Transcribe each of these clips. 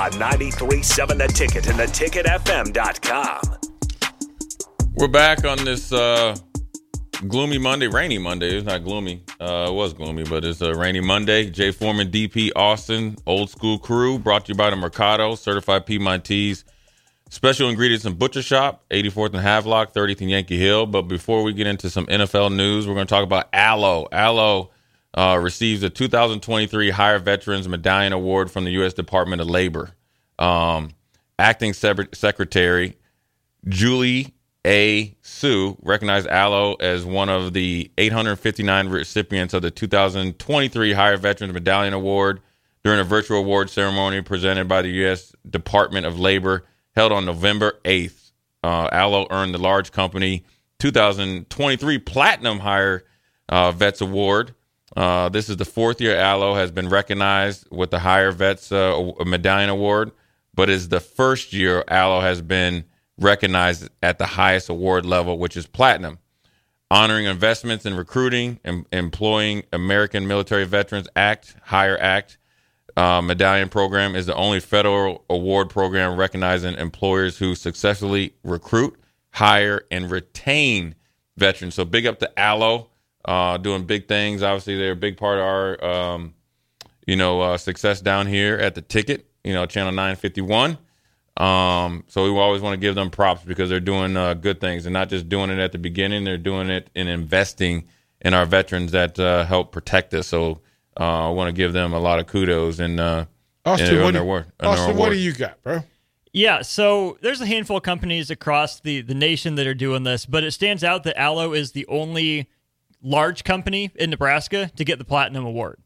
On 93.7 The Ticket and theticketfm.com. We're back on this uh, gloomy Monday, rainy Monday. It's not gloomy. Uh, it was gloomy, but it's a rainy Monday. Jay Foreman, DP Austin, old school crew, brought to you by the Mercado, certified Piedmontese. Special ingredients in Butcher Shop, 84th and Havelock, 30th and Yankee Hill. But before we get into some NFL news, we're going to talk about ALLO. ALLO uh, receives a 2023 Hire Veterans Medallion Award from the U.S. Department of Labor. Um, acting Secretary Julie A. Su recognized ALLO as one of the 859 recipients of the 2023 Hire Veterans Medallion Award during a virtual award ceremony presented by the U.S. Department of Labor held on November 8th. Uh, ALLO earned the large company 2023 Platinum Hire uh, Vets Award uh, this is the fourth year ALLO has been recognized with the Hire Vets uh, Medallion Award, but is the first year ALLO has been recognized at the highest award level, which is platinum. Honoring investments in recruiting and employing American Military Veterans Act, Hire Act, uh, medallion program is the only federal award program recognizing employers who successfully recruit, hire, and retain veterans. So big up to ALLO uh, doing big things. Obviously, they're a big part of our, um, you know, uh, success down here at the ticket. You know, channel nine fifty one. Um, so we always want to give them props because they're doing uh, good things and not just doing it at the beginning. They're doing it in investing in our veterans that uh, help protect us. So uh, I want to give them a lot of kudos and uh, Austin, and what, their do, work. Austin what do you got, bro? Yeah, so there's a handful of companies across the, the nation that are doing this, but it stands out that ALLO is the only large company in Nebraska to get the platinum award.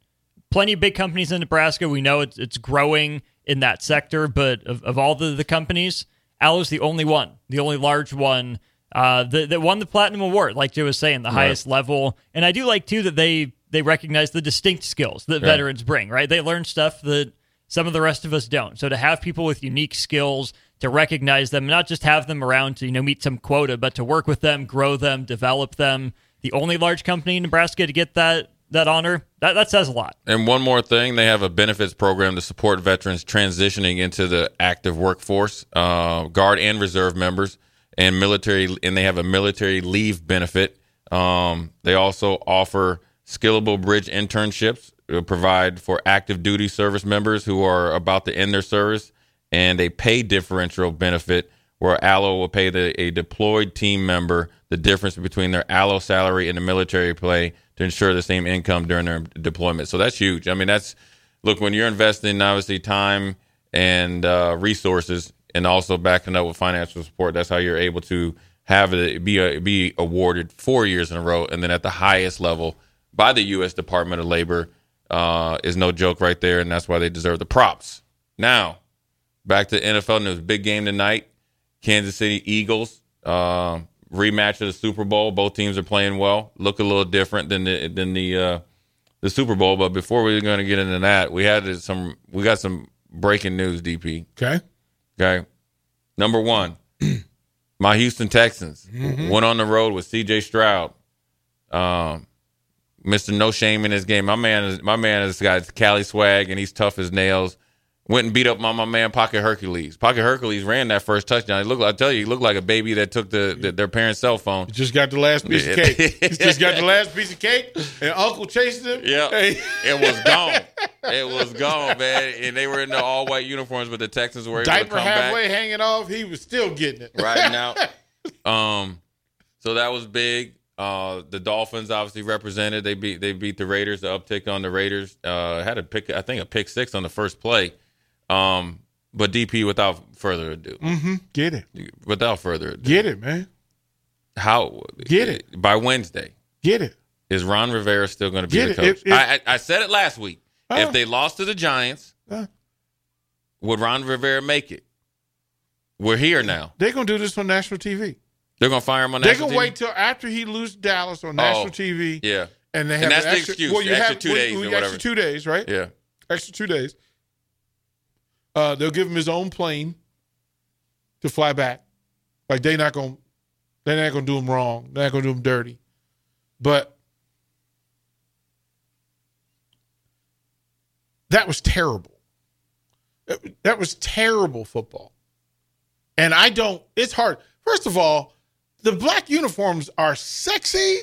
Plenty of big companies in Nebraska. We know it's, it's growing in that sector, but of, of all the, the companies, ALLO's the only one, the only large one uh, that, that won the platinum award, like Joe was saying, the right. highest level. And I do like too that they they recognize the distinct skills that veterans bring. Right, they learn stuff that some of the rest of us don't. So to have people with unique skills, to recognize them, not just have them around to you know meet some quota, but to work with them, grow them, develop them the only large company in Nebraska to get that that honor. That that says a lot. And one more thing, they have a benefits program to support veterans transitioning into the active workforce, uh, guard and reserve members, and military. And they have a military leave benefit. Um, they also offer SkillBridge internships to provide for active duty service members who are about to end their service, and a pay differential benefit where ALLO will pay the, a deployed team member the difference between their ALLO salary and the military pay to ensure the same income during their deployment. So that's huge. I mean, that's look when you're investing obviously time and uh, resources, and also backing up with financial support. That's how you're able to have it be a, be awarded four years in a row, and then at the highest level by the U.S. Department of Labor uh, is no joke right there, and that's why they deserve the props. Now, back to NFL news. Big game tonight. Kansas City Eagles uh, rematch of the Super Bowl. Both teams are playing well. Look a little different than the than the uh, the Super Bowl. But before we're going to get into that, we had some we got some breaking news. DP. Okay. Okay. Number one, my Houston Texans mm-hmm. went on the road with C.J. Stroud. Um, Mr. No Shame in his game. My man is my man has got Cali swag and he's tough as nails. Went and beat up my, my man Pocket Hercules. Pocket Hercules ran that first touchdown. He looked, I tell you, he looked like a baby that took the, the their parents' cell phone. Just got the last piece of cake. Just got the last piece of cake, and Uncle chased him. Yeah, Hey. it was gone. It was gone, man. And they were in the all white uniforms, but the Texans were diaper come back. halfway hanging off. He was still getting it. right now. Um, so that was big. Uh, the Dolphins obviously represented. They beat they beat the Raiders. The uptick on the Raiders uh, had a pick. I think a pick six on the first play. Um, but DP, without further ado, mm-hmm. Get it. without further ado, Get it, man. how Get it. by Wednesday Get it. is Ron Rivera still going to be Get the coach? If- if- I, I, said it last week. Huh? If they lost to the Giants, Huh? would Ron Rivera make it? We're here now. They're gonna do this on national TV. They're going to fire him on They're gonna wait till after he loses Dallas on national Oh, TV. Yeah, And they have And that's an the excuse, Well, you extra have two well, days well, extra whatever. two days, right? yeah. Extra two days. Uh, they'll give him his own plane to fly back. Like they're not gonna, they're not gonna do him wrong. They're not gonna do him dirty. But that was terrible. That- was terrible football. And I don't. It's hard. First of all, the black uniforms are sexy.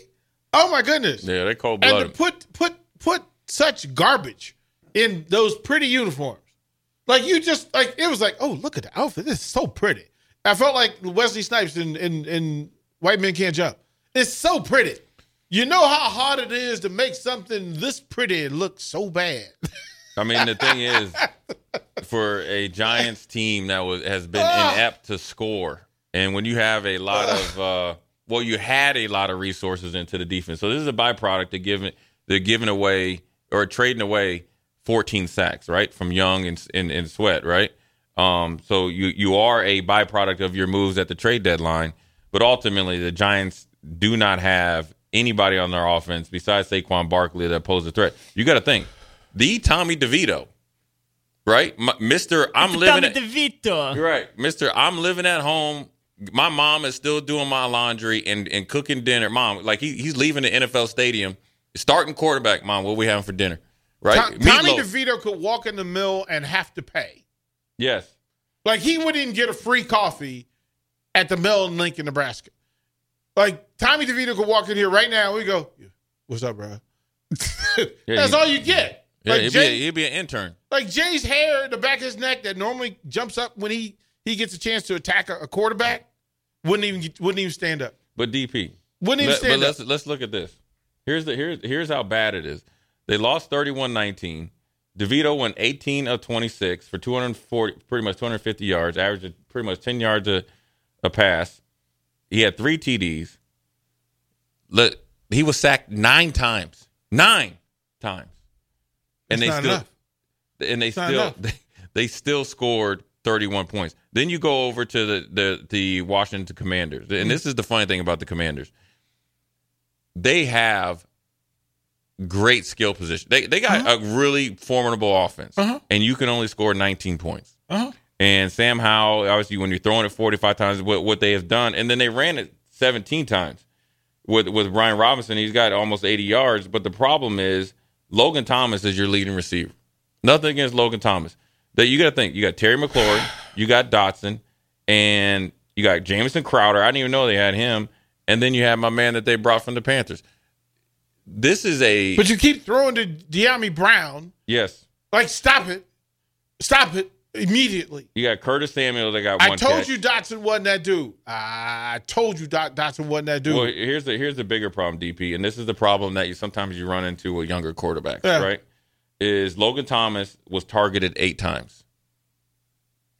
Oh my goodness! Yeah, they cold and to put put put such garbage in those pretty uniforms. Like you just like it was like, oh look at the outfit. This is so pretty. I felt like Wesley Snipes in in, in White Men Can't Jump. It's so pretty. You know how hard it is to make something this pretty look so bad. I mean, the thing is, for a Giants team that was has been Ah. inept to score, and when you have a lot of, uh, well, you had a lot of resources into the defense. So this is a byproduct of giving they're giving away or trading away 14 sacks, right, from Young and and, and Sweat, right. Um, so you you are a byproduct of your moves at the trade deadline, but ultimately the Giants do not have anybody on their offense besides Saquon Barkley that poses a threat. You got to think the Tommy DeVito, right, Mister. I'm living. Tommy At, DeVito. right, Mister. I'm living at home. My mom is still doing my laundry and, and cooking dinner. Mom, like he, he's leaving the NFL stadium, starting quarterback. Mom, what we having for dinner? Right, Tom- Tommy. DeVito could walk in the mill and have to pay. Yes, Like he wouldn't even get a free coffee at the mill in Lincoln, Nebraska. Like Tommy DeVito could walk in here right now. We go, "What's up, bro?" That's all you get. yeah, like, he'd, Jay, be a, he'd be an intern. like Jay's hair in the back of his neck that normally jumps up when he he gets a chance to attack a, a quarterback wouldn't even wouldn't even stand up. But DP, Wouldn't even Let- but stand up. let's let's look at this. Here's the here's here's how bad it is. They lost 31-19. DeVito went 18 of 26 for 240 pretty much 250 yards, averaged pretty much 10 yards a, a pass. He had 3 TDs. Let he was sacked 9 times. 9 times. And That's they not still enough. and they still they, they still scored 31 points. Then you go over to the the, the Washington Commanders. And mm. this is the funny thing about the Commanders. They have great skill position. They they got Uh-huh. a really formidable offense. And you can only score 19 points. Uh-huh. And Sam Howell, obviously, when you're throwing it 45 times, what, what they have done, and then they ran it 17 times with with Brian Robinson. He's got almost 80 yards, but the problem is Logan Thomas is your leading receiver. Nothing against Logan Thomas. That you got to think. You got Terry McLaurin, you got Dotson, and you got Jamison Crowder. I didn't even know they had him. And then you have my man that they brought from the Panthers. This is a But you keep throwing to Dyami Brown. yes. Like, stop it. Stop it immediately. You got Curtis Samuel that got I told catch. you Dotson wasn't that dude. I told you Dot- Dotson wasn't that dude. Well, here's the here's the bigger problem, DP, and this is the problem that you sometimes you run into with younger quarterbacks, Yeah. right? Is Logan Thomas was targeted eight times.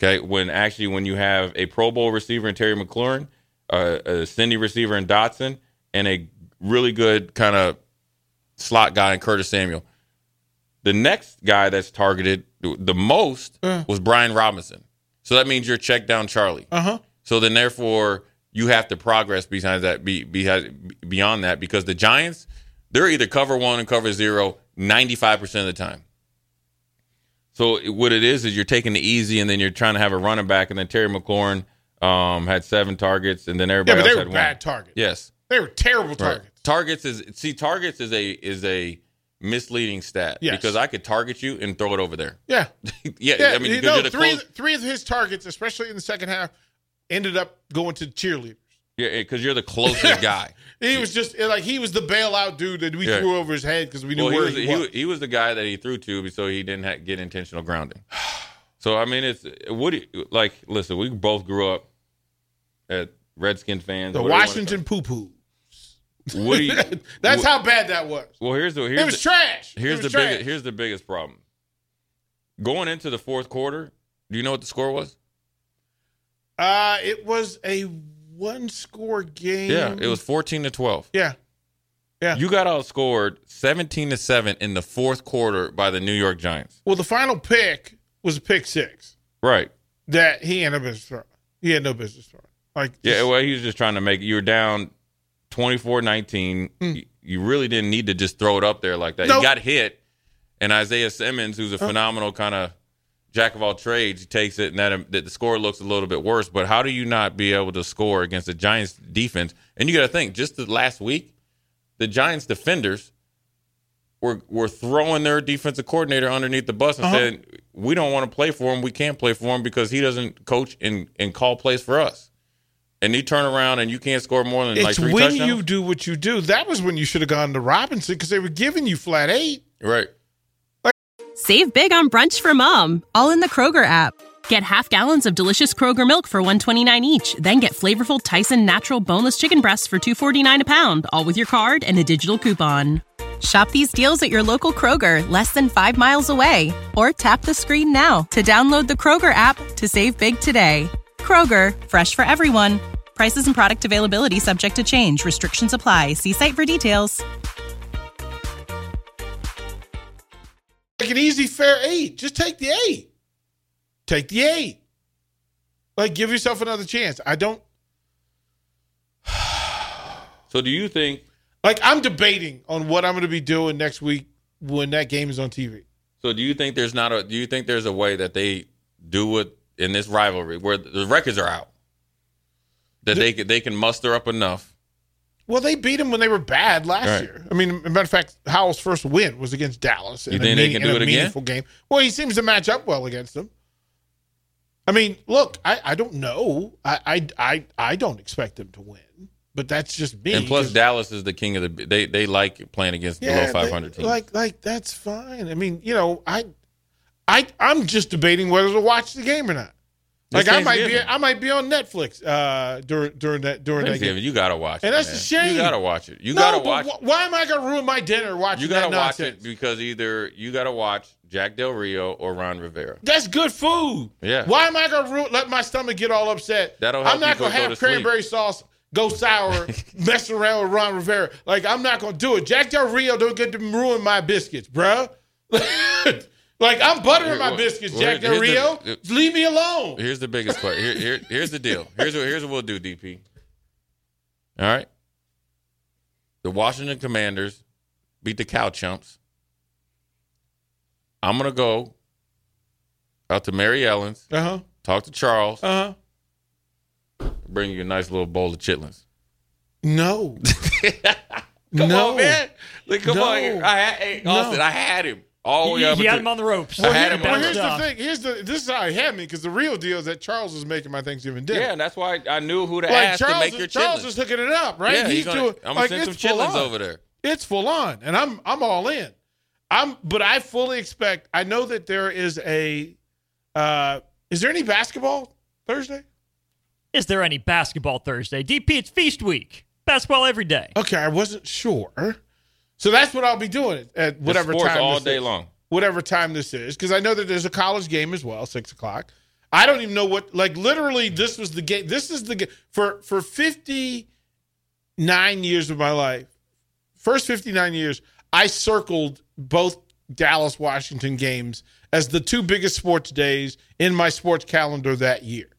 Okay, when actually when you have a Pro Bowl receiver in Terry McLaurin, uh, a Cindy receiver in Dotson, and a really good kind of slot guy and Curtis Samuel, the next guy that's targeted the most was Brian Robinson. So that means you're check down Charlie. Uh huh. So then, therefore, you have to progress behind that, be, be, beyond that, because the Giants, they're either cover one and cover zero 95% of the time. So what it is is you're taking the easy, and then you're trying to have a running back, and then Terry McLaurin um, had seven targets, and then everybody Yeah, but they were had bad one. targets. Yes, They were terrible Right. targets. Targets is see targets is a is a misleading stat Yes. because I could target you and throw it over there. Yeah. yeah, Yeah, I mean, you know, three, close, three of his targets, especially in the second half, ended up going to cheerleaders. yeah, because you're the closest guy. He was just like he was the bailout dude that we Yeah. threw over his head because we knew Well, he was, he, was. he was the guy that he threw to, so he didn't ha- get intentional grounding. So I mean, it's you, like. Listen, we both grew up at Redskin fans. the whatever you wanna Washington poo poo. What do you? That's how bad that was. Well, here's the here's It was the, trash. here's the was trash. biggest here's the biggest problem. Going into the fourth quarter, do you know what the score was? Uh, it was a one score game. Yeah, it was fourteen to twelve. Yeah. Yeah. You got outscored seventeen to seven in the fourth quarter by the New York Giants. Well, the final pick was a pick six Right. that he had no business throwing. He had no business throwing. Like, Yeah, well, he was just trying to make you were down 24-19. You, you really didn't need to just throw it up there like that. Nope. You got hit, and Isaiah Simmons, who's a phenomenal kind of jack of all trades, he takes it, and that, that the score looks a little bit worse. But how do you not be able to score against the Giants defense? And you got to think, just the last week, the Giants defenders were were throwing their defensive coordinator underneath the bus and Uh-huh. said, "We don't want to play for him. We can't play for him because he doesn't coach and and call plays for us." And you turn around and you can't score more than like it's three when touchdowns. you do what you do. That was when you should have gone to Robinson because they were giving you flat eight. right. Like- Save big on brunch for mom, all in the Kroger app. Get half gallons of delicious Kroger milk for 129 each, then get flavorful Tyson natural boneless chicken breasts for 249 a pound, all with your card and a digital coupon. Shop these deals at your local Kroger, less than 5 miles away, or tap the screen now to download the Kroger app to save big today. Kroger, fresh for everyone. Prices and product availability subject to change. Restrictions apply. See site for details. Like an easy, fair eight. Just take the eight. Take the eight. Like, give yourself another chance. I don't So do you think? like. I'm debating on what I'm going to be doing next week when that game is on TV. So do you think there's not a? Do you think there's a way that they do it in this rivalry where the records are out that they can they can muster up enough? Well, they beat them when they were bad last Right. year. I mean, as a matter of fact, Howell's first win was against Dallas. in You a think they meaning- can do it again? Meaningful game. Well, he seems to match up well against them. I mean, look, I, I don't know. I, I I I don't expect them to win, but that's just me. And plus, Dallas is the king of the. They they like playing against below they- 500 teams. Like like that's fine. I mean, you know, I I I'm just debating whether to watch the game or not. Like I might be I might be on Netflix uh during during that during that game. you gotta watch it. And it. that's man. a shame. You gotta watch it. You no, gotta but watch. wh- why am I gonna ruin my dinner watching you gotta that watch nonsense? it because either you gotta watch Jack Del Rio or Ron Rivera. That's good food. Yeah. Why am I gonna ru- let my stomach get all upset? That'll help I'm not gonna go- go have to sleep. cranberry sauce go sour, mess around with Ron Rivera. Like I'm not gonna do it. Jack Del Rio don't get to ruin my biscuits, bruh. like I'm buttering my biscuits, Jack Del Rio. the- Leave me alone. Here's the biggest part. Here, here, here's the deal. Here's what here's what we'll do, DP. All right. The Washington Commanders beat the Cow Chumps. I'm gonna go out to Mary Ellen's, Uh huh. talk to Charles, Uh huh. bring you a nice little bowl of chitlins. No. Come no. on, man. Like, come No. on. here. I hey, No. Austin, I had him all the way He, up. he had until- him on the ropes. I had him well, here's the- the thing. Here's the. This is how he had me because the real deal is that Charles was making my Thanksgiving dinner. yeah, and that's why I knew who to like ask Charles, to make is, your Charles chitlins. is hooking it up, right? yeah, He's he's gonna, doing. I'm gonna like, send some it's full chitlins over there. It's full on, and I'm I'm all in. I'm, but I fully expect. I know that there is a. Uh, is there any basketball Thursday? Is there any basketball Thursday? DP, it's feast week. Basketball every day. Okay, I wasn't sure. So that's what I'll be doing at whatever sports time all this day is. long. whatever time this is, because I know that there's a college game as well, six o'clock. I don't even know what. Like literally, this was the game. This is the game for for fifty nine years of my life. First fifty nine years, I circled both Dallas Washington games as the two biggest sports days in my sports calendar that year.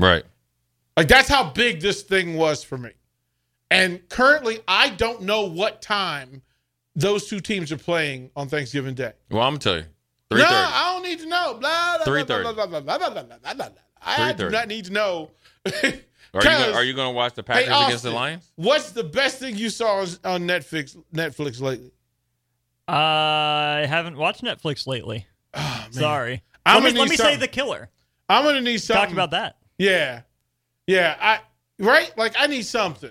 Right. Like that's how big this thing was for me. And currently, I don't know what time those two teams are playing on Thanksgiving Day. Well, I'm gonna tell you. No, I don't need to know. Blah, blah, blah, 3:30. blah, blah, blah, blah, blah, blah, blah, blah. I do not need to know. Are you, gonna, 'Cause- are you gonna watch the Packers Hey, against the Lions? What's the best thing you saw on- on Netflix Netflix lately? I haven't watched Netflix lately. Oh, Sorry. I'm let me, let me say. The Killer. I'm gonna need something. Talked about that. Yeah, yeah. I right. Like I need something.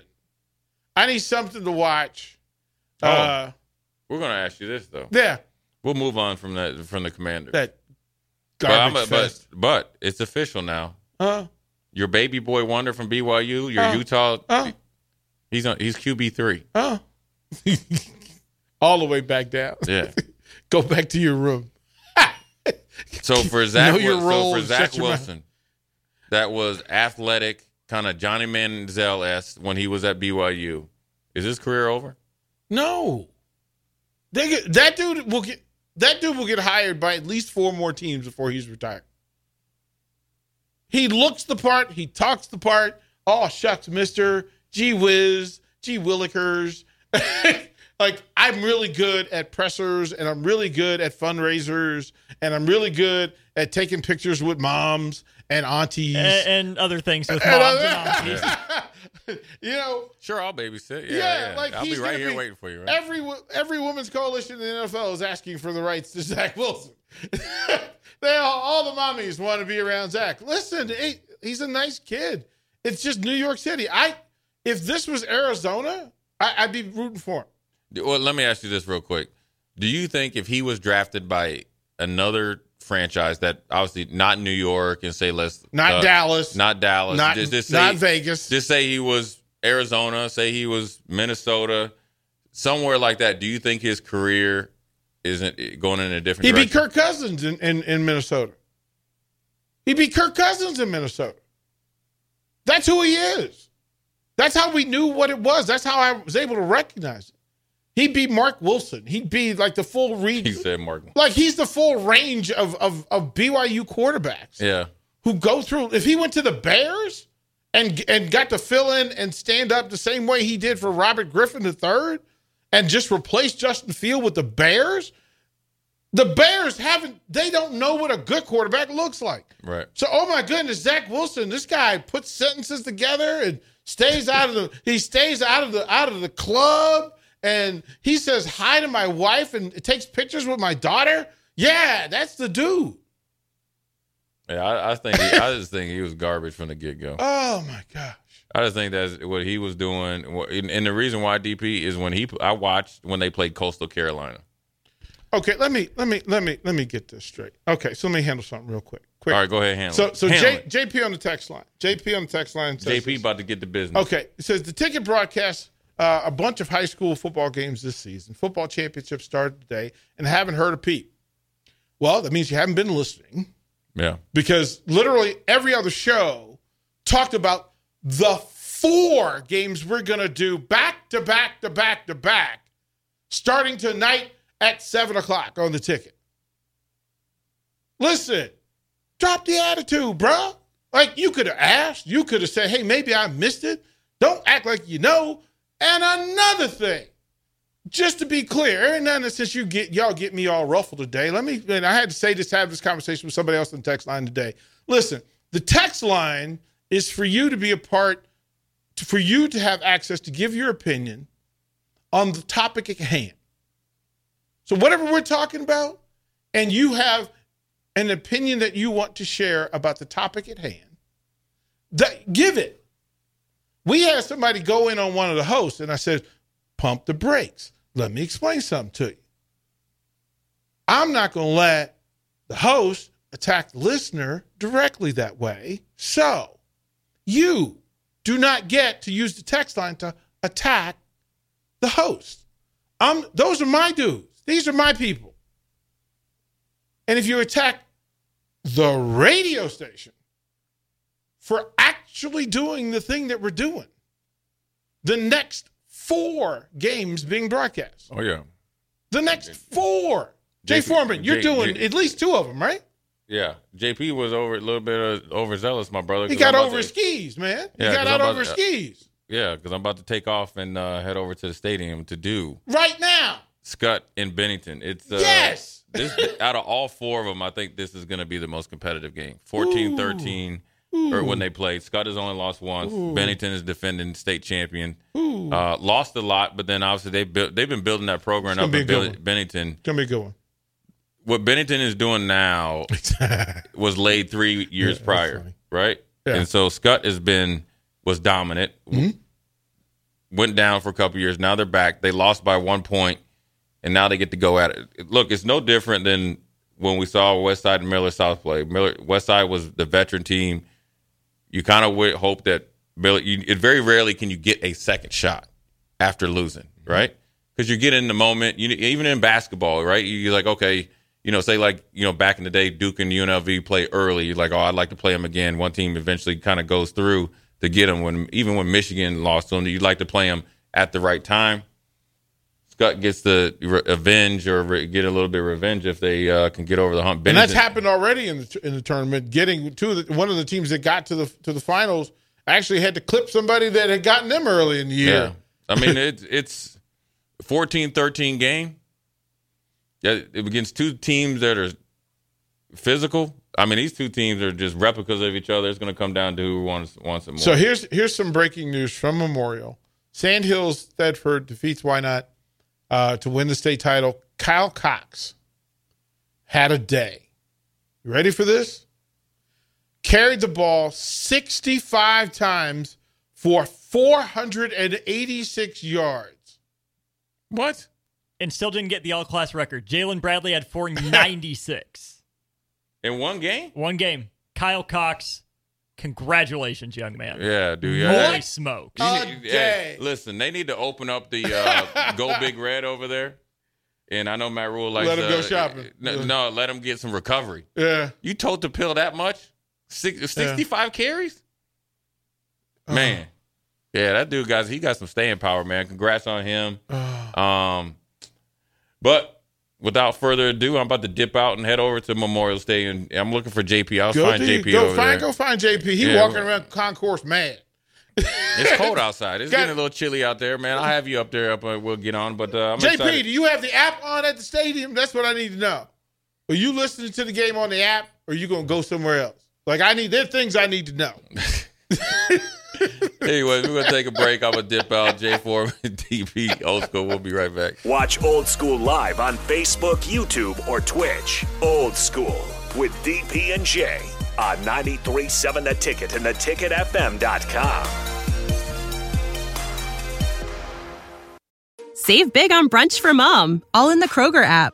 I need something to watch. Oh. Uh, We're gonna ask you this though. yeah, We'll move on from that from the commander. that But, I'm a- but fest. but it's official now. Huh? Your baby boy wonder from BYU, your Oh. Utah, Oh. he's on he's QB three. Huh? All the way back down. Yeah. Go back to your room. So for Zach, your role so for Zach shut your mouth. Wilson, that was athletic, kind of Johnny Manziel s when he was at BYU. Is his career over? No, they get that dude will get that dude will get hired by at least four more teams before he's retired. He looks the part. He talks the part. Oh shucks, Mister. Gee whiz. Gee willikers. like I'm really good at pressers, and I'm really good at fundraisers, and I'm really good at taking pictures with moms and aunties. And, and other things with moms other- and aunties. you know, Sure, I'll babysit. Yeah, Yeah, yeah. like I'll be right here be- waiting for you. Right? Every every women's coalition in the NFL is asking for the rights to Zach Wilson. they all, all the mommies want to be around Zach. Listen, he, he's a nice kid. It's just New York City. I if this was Arizona, I, I'd be rooting for him. Well, let me ask you this real quick. Do you think if he was drafted by another franchise that obviously not New York and say let's Not uh, Dallas, not Dallas, not just, just not Vegas. just say he was Arizona, say he was Minnesota, somewhere like that. Do you think his career isn't going in a different direction? He'd be? Kirk Cousins in, in, in Minnesota. He'd be Kirk Cousins in Minnesota. That's who he is. That's how we knew what it was. That's how I was able to recognize it. He'd be Mark Wilson. He'd be like the full read. He said Mark. like he's the full range of, of, of BYU quarterbacks Yeah. who go through. If he went to the Bears and and got to fill in and stand up the same way he did for Robert Griffin III and just replace Justin Field with the Bears, the Bears haven't. They don't know what a good quarterback looks like. Right. So, oh my goodness, Zach Wilson, this guy puts sentences together and stays out of the. He stays out of the out of the club, and he says hi to my wife and takes pictures with my daughter. Yeah, that's the dude. Yeah, I, I think he, I just think he was garbage from the get go. Oh my gosh. I just think that's what he was doing, and and the reason why DP is when he I watched when they played Coastal Carolina. Okay, let me let me let me let me get this straight. Okay, so let me handle something real quick. Quick. All right, go ahead, handle So it. so Handle J, it. JP on the text line. JP on the text line says JP this. about to get the business. Okay, it says the ticket broadcast uh, a bunch of high school football games this season. Football championships started today, and haven't heard a peep. Well, that means you haven't been listening Yeah, because literally every other show talked about the four games we're going to do back to back to back to back, starting tonight at seven o'clock on the ticket. Listen, drop the attitude, bruh. Like you could have asked, you could have said, "Hey, maybe I missed it." Don't act like you know. And another thing, just to be clear, and since you get y'all get me all ruffled today, let me. And I had to say this, have this conversation with somebody else on the text line today. Listen, the text line is for you to be a part, to, for you to have access to give your opinion on the topic at hand. So whatever we're talking about, and you have an opinion that you want to share about the topic at hand, that give it. We had somebody go in on one of the hosts, and I said, pump the brakes. Let me explain something to you. I'm not going to let the host attack the listener directly that way. So you do not get to use the text line to attack the host. Um, those are my dudes. These are my people. And if you attack the radio station for actually doing the thing that we're doing, the next four games being broadcast, oh yeah, the next four. Jay Foreman, you're doing at least two of them, right? yeah. JP was over a little bit uh, overzealous, my brother. He got I'm over his skis, man. He Yeah, got 'cause out over his to- skis Yeah, because I'm about to take off and uh, head over to the stadium to do right now. Scott in Bennington. It's uh, Yes. this out of all four of them, I think this is going to be the most competitive game. 14-13. Or when they played. Scott has only lost once. Bennington is defending state champion. Uh, lost a lot, but then obviously they built. They've been building that program up be Bill- Bennington. It's gonna be a good one. What Bennington is doing now was laid three years that's prior, right? Yeah. And so Scott has been was dominant. Mm-hmm. Went down for a couple years. Now they're back. They lost by one point, and now they get to go at it. Look, it's no different than when we saw West Side and Millard South play. Millard West Side was the veteran team. You kind of hope that Millard. You, it very rarely can you get a second shot after losing, mm-hmm. right? Because you get in the moment. You even in basketball, right? You're like, okay, you know, say like you know back in the day, Duke and UNLV play early. You're like, oh, I'd like to play them again. One team eventually kind of goes through to get them. When even when Michigan lost to them, you'd like to play them at the right time. Scott gets the re- avenge or re- get a little bit of revenge if they uh, can get over the hump. And that's happened already in the in the tournament. Getting two of the, one of the teams that got to the to the finals actually had to clip somebody that had gotten them early in the year. Yeah. I mean, it's it's 14 13 game. Yeah, against two teams that are physical. I mean, these two teams are just replicas of each other. It's going to come down to who wants wants it more. So here's here's some breaking news from Memorial. Sandhills Thedford defeats Wynot uh, to win the state title. Kyle Cox had a day. You ready for this? Carried the ball 65 times for 486 yards. what? and still didn't get the all class record. Jalen Bradley had 496. In one game? One game. Kyle Cox, congratulations, young man. Yeah, dude. Holy Yeah. smokes. You need- day. hey, listen, they need to open up the uh, Go Big Red over there. And I know Matt Rhule likes Let 'em go uh, shopping. No, no, let him get some recovery. Yeah. You told the pill that much? Six, 65 carries? Uh-huh. Man. Yeah, that dude guys, he got some staying power, man. Congrats on him. Uh-huh. Um but without further ado, I'm about to dip out and head over to Memorial Stadium. I'm looking for JP. I'll Go, find do- JP go over find there. go find JP. He Yeah, walking around concourse mad. It's cold outside. It's Got- getting a little chilly out there, man. I'll have you up there. Up, uh, we'll get on. But uh, JP, excited. do you have the app on at the stadium? That's what I need to know. Are you listening to the game on the app, or are you gonna go somewhere else? Like I need, there are things I need to know. Anyways, we're gonna take a break. I'm gonna dip out. J4 DP old school. We'll be right back. Watch Old School live on Facebook, YouTube, or Twitch. Old School with DP and J on 93.7 The Ticket and theticketfm.com. Save big on brunch for mom, all in the Kroger app.